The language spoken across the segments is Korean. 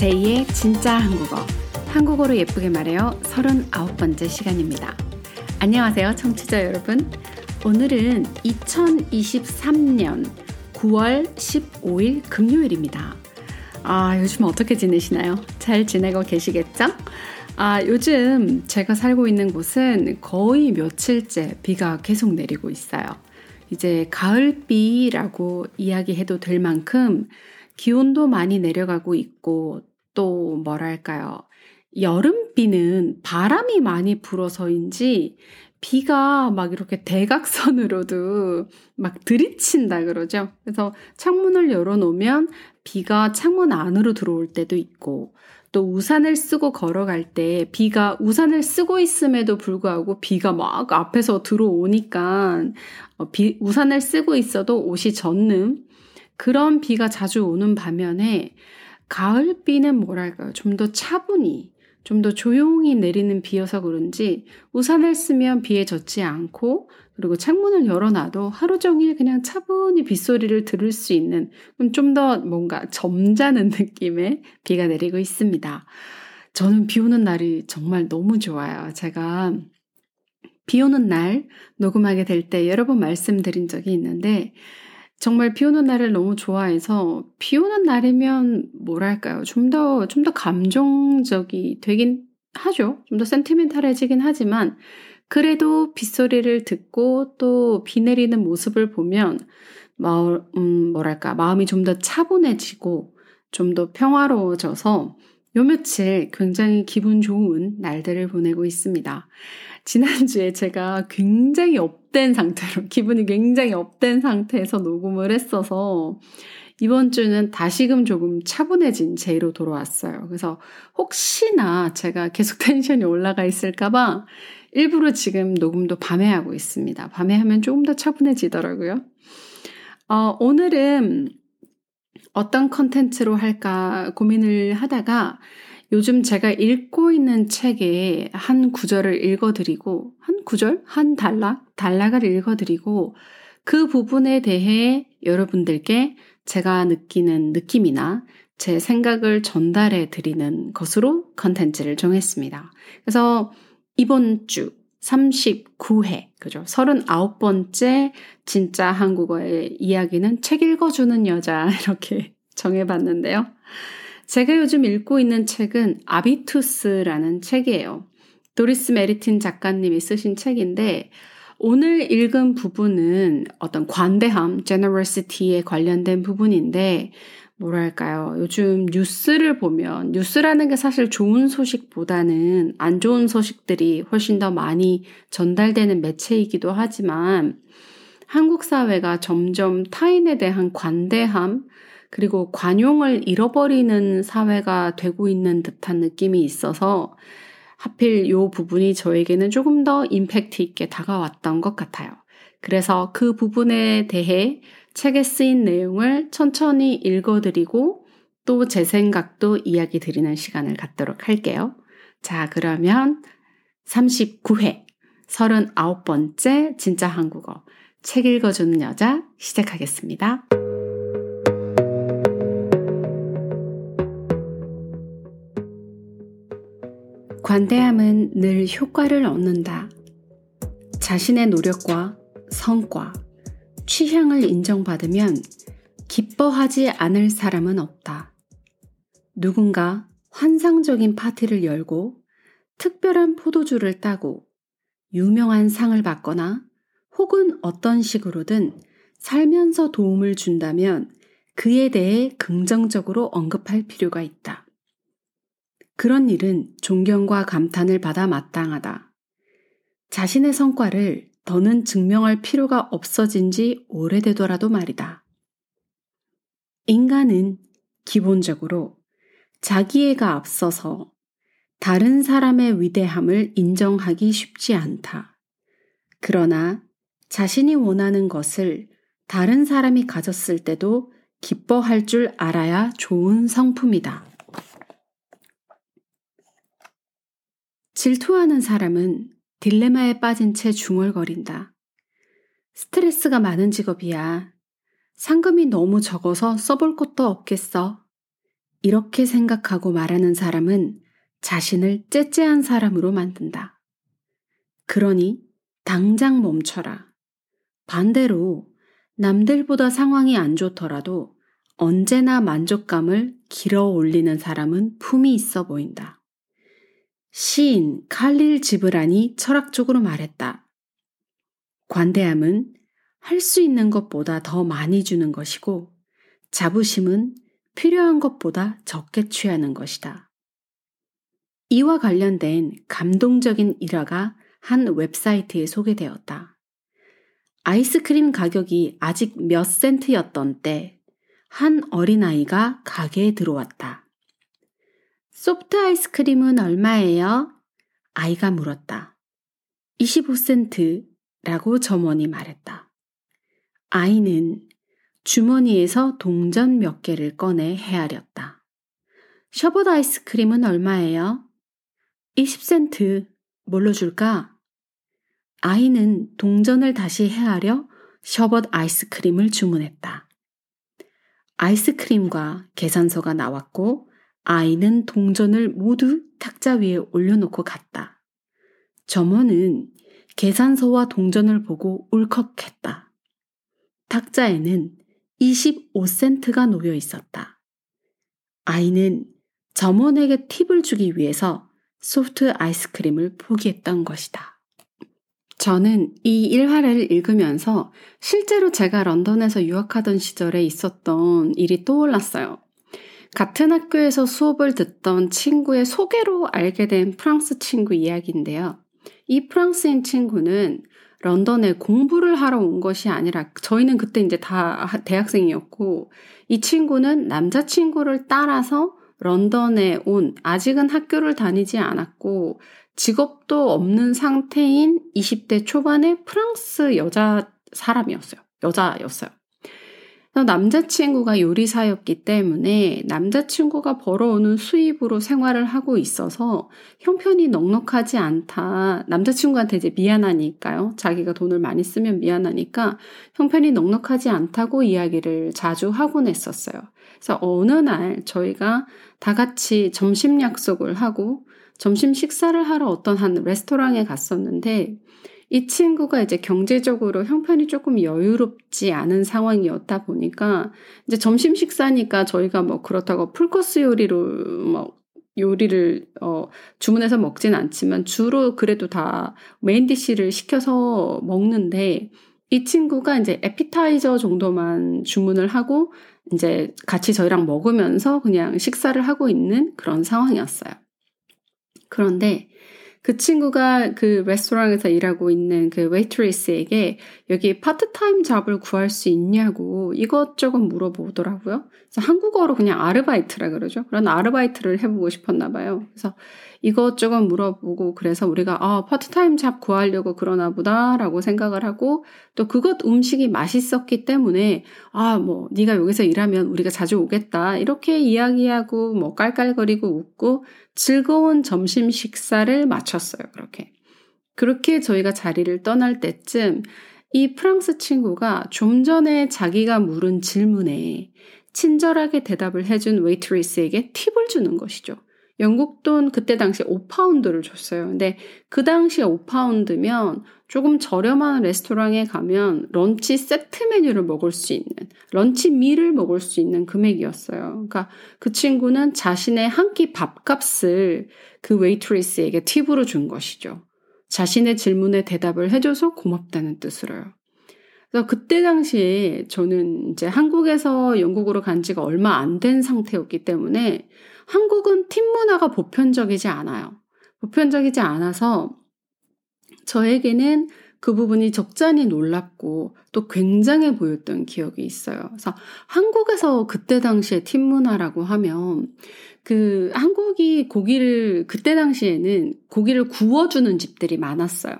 제2의 진짜 한국어. 한국어로 예쁘게 말해요. 39번째 시간입니다. 안녕하세요, 청취자 여러분. 오늘은 2023년 9월 15일 금요일입니다. 아, 요즘 어떻게 지내시나요? 잘 지내고 계시겠죠? 아, 요즘 제가 살고 있는 곳은 거의 며칠째 비가 계속 내리고 있어요. 이제 가을비라고 이야기해도 될 만큼 기온도 많이 내려가고 있고 또 뭐랄까요. 여름비는 바람이 많이 불어서인지 비가 막 이렇게 대각선으로도 막 들이친다 그러죠. 그래서 창문을 열어놓으면 비가 창문 안으로 들어올 때도 있고 또 우산을 쓰고 걸어갈 때 비가 우산을 쓰고 있음에도 불구하고 비가 막 앞에서 들어오니까 어, 비, 우산을 쓰고 있어도 옷이 젖는 그런 비가 자주 오는 반면에 가을비는 뭐랄까요? 좀 더 차분히, 좀 더 조용히 내리는 비여서 그런지 우산을 쓰면 비에 젖지 않고 그리고 창문을 열어놔도 하루 종일 그냥 차분히 빗소리를 들을 수 있는 좀 더 뭔가 점잖은 느낌의 비가 내리고 있습니다. 저는 비 오는 날이 정말 너무 좋아요. 제가 비 오는 날 녹음하게 될 때 여러 번 말씀드린 적이 있는데 정말 비 오는 날을 너무 좋아해서 비 오는 날이면 뭐랄까요? 좀 더, 좀 더 감정적이 되긴 하죠. 좀 더 센티멘탈해지긴 하지만 그래도 빗소리를 듣고 또 비 내리는 모습을 보면 마, 음, 뭐랄까, 마음이 좀 더 차분해지고 좀 더 평화로워져서 요 며칠 굉장히 기분 좋은 날들을 보내고 있습니다. 지난주에 제가 굉장히 up된 상태로, 기분이 굉장히 up된 상태에서 녹음을 했어서 이번 주는 다시금 조금 차분해진 저로 돌아왔어요. 그래서 혹시나 제가 계속 텐션이 올라가 있을까봐 일부러 지금 녹음도 밤에 하고 있습니다. 밤에 하면 조금 더 차분해지더라고요. 어, 오늘은 어떤 컨텐츠로 할까 고민을 하다가 요즘 제가 읽고 있는 책에 한 구절을 읽어드리고, 한 구절? 한 단락? 단락을 읽어드리고, 그 부분에 대해 여러분들께 제가 느끼는 느낌이나 제 생각을 전달해 드리는 것으로 컨텐츠를 정했습니다. 그래서 이번 주 39회, 그죠? 39번째 진짜 한국어의 이야기는 책 읽어주는 여자, 이렇게 정해봤는데요. 제가 요즘 읽고 있는 책은 아비투스라는 책이에요. 도리스 메르틴 작가님이 쓰신 책인데, 오늘 읽은 부분은 어떤 관대함, generosity에 관련된 부분인데, 뭐랄까요. 요즘 뉴스를 보면, 뉴스라는 게 사실 좋은 소식보다는 안 좋은 소식들이 훨씬 더 많이 전달되는 매체이기도 하지만, 한국 사회가 점점 타인에 대한 관대함, 그리고 관용을 잃어버리는 사회가 되고 있는 듯한 느낌이 있어서 하필 요 부분이 저에게는 조금 더 임팩트 있게 다가왔던 것 같아요. 그래서 그 부분에 대해 책에 쓰인 내용을 천천히 읽어드리고 또 제 생각도 이야기 드리는 시간을 갖도록 할게요. 자, 그러면 39회, 39번째 진짜 한국어 책 읽어주는 여자 시작하겠습니다. 관대함은 늘 효과를 얻는다. 자신의 노력과 성과, 취향을 인정받으면 기뻐하지 않을 사람은 없다. 누군가 환상적인 파티를 열고 특별한 포도주를 따고 유명한 상을 받거나 혹은 어떤 식으로든 살면서 도움을 준다면 그에 대해 긍정적으로 언급할 필요가 있다. 그런 일은 존경과 감탄을 받아 마땅하다. 자신의 성과를 더는 증명할 필요가 없어진 지 오래되더라도 말이다. 인간은 기본적으로 자기애가 앞서서 다른 사람의 위대함을 인정하기 쉽지 않다. 그러나 자신이 원하는 것을 다른 사람이 가졌을 때도 기뻐할 줄 알아야 좋은 성품이다. 질투하는 사람은 딜레마에 빠진 채 중얼거린다. 스트레스가 많은 직업이야. 상금이 너무 적어서 써볼 것도 없겠어. 이렇게 생각하고 말하는 사람은 자신을 째째한 사람으로 만든다. 그러니 당장 멈춰라. 반대로 남들보다 상황이 안 좋더라도 언제나 만족감을 길어 올리는 사람은 품이 있어 보인다. 시인 칼릴 지브란이 철학적으로 말했다. 관대함은 할 수 있는 것보다 더 많이 주는 것이고 자부심은 필요한 것보다 적게 취하는 것이다. 이와 관련된 감동적인 일화가 한 웹사이트에 소개되었다. 아이스크림 가격이 아직 몇 센트였던 때, 한 어린아이가 가게에 들어왔다. 소프트 아이스크림은 얼마예요? 아이가 물었다. 25센트라고 점원이 말했다. 아이는 주머니에서 동전 몇 개를 꺼내 헤아렸다. 셔벗 아이스크림은 얼마예요? 20센트. 뭘로 줄까? 아이는 동전을 다시 헤아려 셔벗 아이스크림을 주문했다. 아이스크림과 계산서가 나왔고 아이는 동전을 모두 탁자 위에 올려놓고 갔다. 점원은 계산서와 동전을 보고 울컥했다. 탁자에는 25센트가 놓여 있었다. 아이는 점원에게 팁을 주기 위해서 소프트 아이스크림을 포기했던 것이다. 저는 이 일화를 읽으면서 실제로 제가 런던에서 유학하던 시절에 있었던 일이 떠올랐어요. 같은 학교에서 수업을 듣던 친구의 소개로 알게 된 프랑스 친구 이야기인데요. 이 프랑스인 친구는 런던에 공부를 하러 온 것이 아니라 저희는 그때 이제 다 대학생이었고 이 친구는 남자친구를 따라서 런던에 온 아직은 학교를 다니지 않았고 직업도 없는 상태인 20대 초반의 프랑스 여자 사람이었어요. 여자였어요. 남자친구가 요리사였기 때문에 남자친구가 벌어오는 수입으로 생활을 하고 있어서 형편이 넉넉하지 않다. 남자친구한테 이제 미안하니까요. 자기가 돈을 많이 쓰면 미안하니까 형편이 넉넉하지 않다고 이야기를 자주 하곤 했었어요. 그래서 어느 날 저희가 다 같이 점심 약속을 하고 점심 식사를 하러 어떤 한 레스토랑에 갔었는데 이 친구가 이제 경제적으로 형편이 조금 여유롭지 않은 상황이었다 보니까 이제 점심 식사니까 저희가 뭐 그렇다고 풀코스 요리로 뭐 요리를 어 주문해서 먹진 않지만 주로 그래도 다 main dish를 시켜서 먹는데 이 친구가 이제 에피타이저 정도만 주문을 하고 이제 같이 저희랑 먹으면서 그냥 식사를 하고 있는 그런 상황이었어요. 그런데 그 친구가 그 레스토랑에서 일하고 있는 그 웨이트리스에게 여기 part-time job을 구할 수 있냐고 이것저것 물어보더라고요. 그래서 한국어로 그냥 아르바이트라 그러죠. 그런 아르바이트를 해보고 싶었나 봐요. 그래서 이것저것 물어보고 그래서 우리가 아 파트타임 잡 구하려고 그러나 보다라고 생각을 하고 또 그것 음식이 맛있었기 때문에 아 뭐 네가 여기서 일하면 우리가 자주 오겠다 이렇게 이야기하고 뭐 깔깔거리고 웃고 즐거운 점심 식사를 마쳤어요 그렇게 그렇게 저희가 자리를 떠날 때쯤 이 프랑스 친구가 좀 전에 자기가 물은 질문에 친절하게 대답을 해준 웨이트리스에게 팁을 주는 것이죠. 영국 돈 그때 당시 5파운드를 줬어요. 근데 그 당시에 5파운드면 조금 저렴한 레스토랑에 가면 런치 세트 메뉴를 먹을 수 있는, 런치 미를 먹을 수 있는 금액이었어요. 그러니까 그 친구는 자신의 한 끼 밥값을 그 웨이트리스에게 팁으로 준 것이죠. 자신의 질문에 대답을 해줘서 고맙다는 뜻으로요. 그래서 그때 당시에 저는 이제 한국에서 영국으로 간 지가 얼마 안 된 상태였기 때문에 한국은 팀 문화가 보편적이지 않아요. 보편적이지 않아서 저에게는 그 부분이 적잖이 놀랍고 또 굉장해 보였던 기억이 있어요. 그래서 한국에서 그때 당시에 팀 문화라고 하면 그 한국이 고기를 그때 당시에는 고기를 구워주는 집들이 많았어요.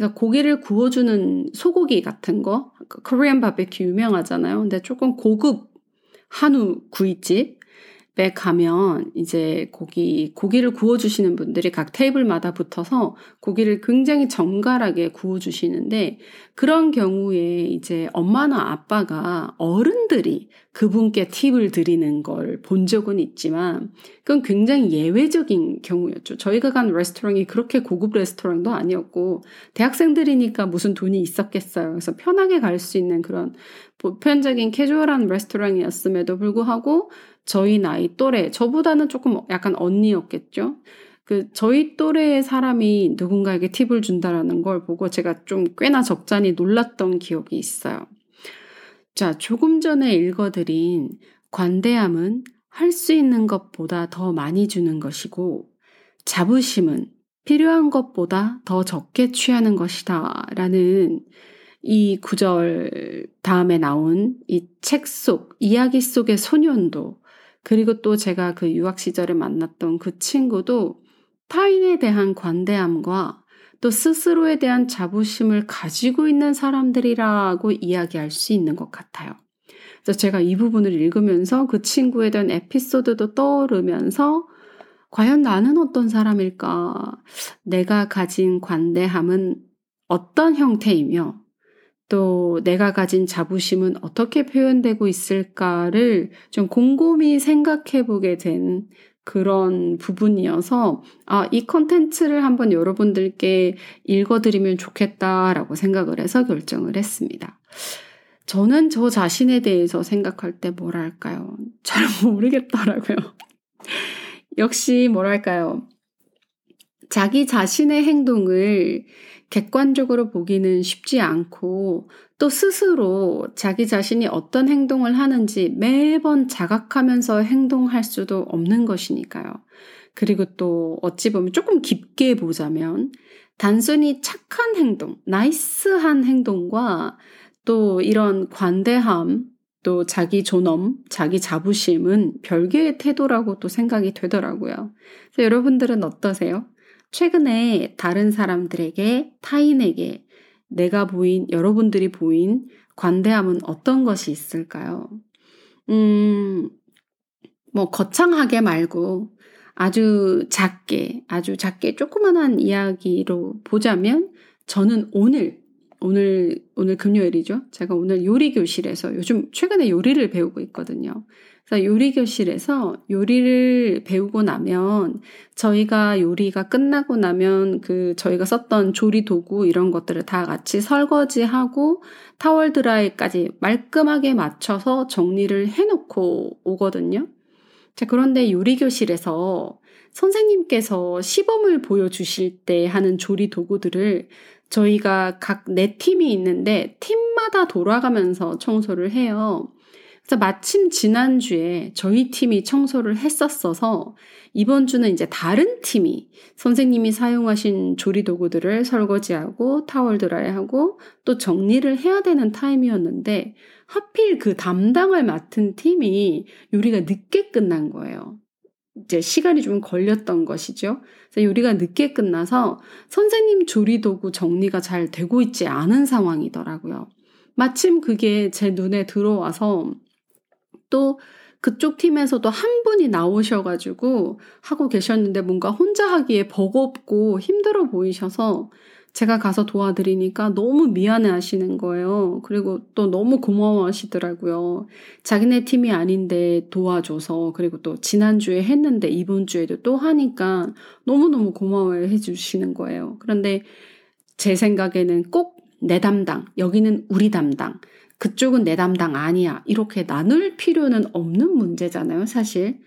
그래서 고기를 구워주는 소고기 같은 거, 코리안 바베큐 유명하잖아요. 근데 조금 고급 한우 구이집 에 가면 이제 고기, 고기를 구워주시는 분들이 각 테이블마다 붙어서 고기를 굉장히 정갈하게 구워주시는데 그런 경우에 이제 엄마나 아빠가 어른 팀들이 그분께 팁을 드리는 걸 본 적은 있지만 그건 굉장히 예외적인 경우였죠. 저희가 간 레스토랑이 그렇게 고급 레스토랑도 아니었고 대학생들이니까 무슨 돈이 있었겠어요. 그래서 편하게 갈 수 있는 그런 보편적인 캐주얼한 레스토랑이었음에도 불구하고 저희 나이 또래 저보다는 조금 약간 언니였겠죠. 그 저희 또래의 사람이 누군가에게 팁을 준다라는 걸 보고 제가 좀 꽤나 적잖이 놀랐던 기억이 있어요. 자, 조금 전에 읽어드린 관대함은 할 수 있는 것보다 더 많이 주는 것이고, 자부심은 필요한 것보다 더 적게 취하는 것이다. 라는 이 구절 다음에 나온 이 책 속, 이야기 속의 소년도, 그리고 또 제가 그 유학 시절에 만났던 그 친구도 타인에 대한 관대함과 또 스스로에 대한 자부심을 가지고 있는 사람들이라고 이야기할 수 있는 것 같아요. 그래서 제가 이 부분을 읽으면서 그 친구에 대한 에피소드도 떠오르면서 과연 나는 어떤 사람일까? 내가 가진 관대함은 어떤 형태이며 또 내가 가진 자부심은 어떻게 표현되고 있을까를 좀 곰곰이 생각해 보게 된 그런 부분이어서 아, 이 컨텐츠를 한번 여러분들께 읽어드리면 좋겠다라고 생각을 해서 결정을 했습니다. 저는 저 자신에 대해서 생각할 때 뭐랄까요? 잘 모르겠더라고요. 역시 뭐랄까요? 자기 자신의 행동을 객관적으로 보기는 쉽지 않고 또 스스로 자기 자신이 어떤 행동을 하는지 매번 자각하면서 행동할 수도 없는 것이니까요. 그리고 또 어찌 보면 조금 깊게 보자면 단순히 착한 행동, 나이스한 행동과 또 이런 관대함, 또 자기 존엄, 자기 자부심은 별개의 태도라고 또 생각이 되더라고요. 그래서 여러분들은 어떠세요? 최근에 다른 사람들에게, 타인에게 내가 보인, 여러분들이 보인 관대함은 어떤 것이 있을까요? 음, 뭐, 거창하게 말고 아주 작게, 아주 작게 조그만한 이야기로 보자면 저는 오늘, 오늘, 오늘 금요일이죠. 제가 오늘 요리 교실에서 요즘 최근에 요리를 배우고 있거든요. 그래서 요리 교실에서 요리를 배우고 나면 저희가 요리가 끝나고 나면 그 저희가 썼던 조리 도구 이런 것들을 다 같이 설거지하고 타월 드라이까지 말끔하게 맞춰서 정리를 해놓고 오거든요. 자, 그런데 요리 교실에서 선생님께서 시범을 보여주실 때 하는 조리 도구들을 저희가 각 네 팀이 있는데 팀마다 돌아가면서 청소를 해요. 그래서 마침 지난주에 저희 팀이 청소를 했었어서 이번 주는 이제 다른 팀이 선생님이 사용하신 조리 도구들을 설거지하고 타월 드라이하고 또 정리를 해야 되는 타임이었는데 하필 그 담당을 맡은 팀이 요리가 늦게 끝난 거예요. 이제 시간이 좀 걸렸던 것이죠. 그래서 요리가 늦게 끝나서 선생님 조리 도구 정리가 잘 되고 있지 않은 상황이더라고요. 마침 그게 제 눈에 들어와서 또 그쪽 팀에서도 한 분이 나오셔가지고 하고 계셨는데 뭔가 혼자 하기에 버겁고 힘들어 보이셔서 제가 가서 도와드리니까 너무 미안해 하시는 거예요. 그리고 또 너무 고마워 하시더라고요. 자기네 팀이 아닌데 도와줘서, 그리고 또 지난주에 했는데 이번 주에도 또 하니까 너무너무 고마워 해 주시는 거예요. 그런데 제 생각에는 꼭 내 담당, 여기는 우리 담당, 그쪽은 내 담당 아니야. 이렇게 나눌 필요는 없는 문제잖아요, 사실.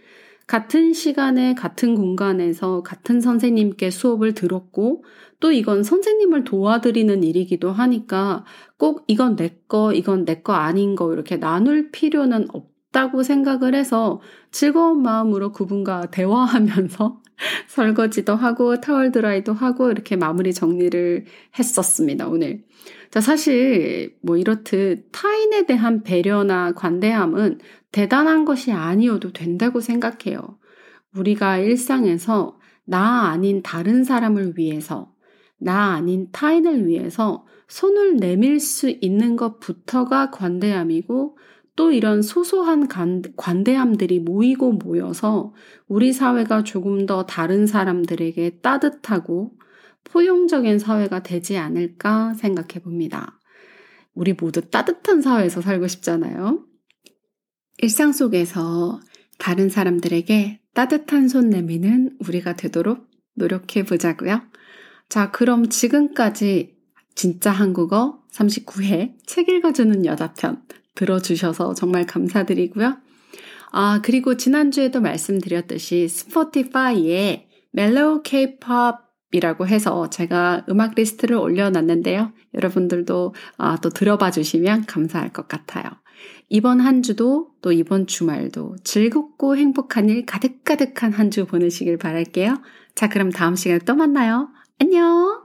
같은 시간에 같은 공간에서 같은 선생님께 수업을 들었고 또 이건 선생님을 도와드리는 일이기도 하니까 꼭 이건 내 거, 이건 내 거 아닌 거 이렇게 나눌 필요는 없 다고 생각을 해서 즐거운 마음으로 그분과 대화하면서 설거지도 하고 타월 드라이도 하고 이렇게 마무리 정리를 했었습니다, 오늘. 자, 사실 뭐 이렇듯 타인에 대한 배려나 관대함은 대단한 것이 아니어도 된다고 생각해요. 우리가 일상에서 나 아닌 다른 사람을 위해서, 나 아닌 타인을 위해서 손을 내밀 수 있는 것부터가 관대함이고 또 이런 소소한 관대함들이 모이고 모여서 우리 사회가 조금 더 다른 사람들에게 따뜻하고 포용적인 사회가 되지 않을까 생각해 봅니다. 우리 모두 따뜻한 사회에서 살고 싶잖아요. 일상 속에서 다른 사람들에게 따뜻한 손 내미는 우리가 되도록 노력해 보자고요. 자, 그럼 지금까지 진짜 한국어 39회 책 읽어주는 여자편 들어주셔서 정말 감사드리고요. 아, 그리고 지난주에도 말씀드렸듯이 스포티파이에 멜로우 케이팝이라고 해서 제가 음악 리스트를 올려놨는데요. 여러분들도 아, 또 들어봐 주시면 감사할 것 같아요. 이번 한 주도 또 이번 주말도 즐겁고 행복한 일 가득가득한 한 주 보내시길 바랄게요. 자, 그럼 다음 시간에 또 만나요. 안녕!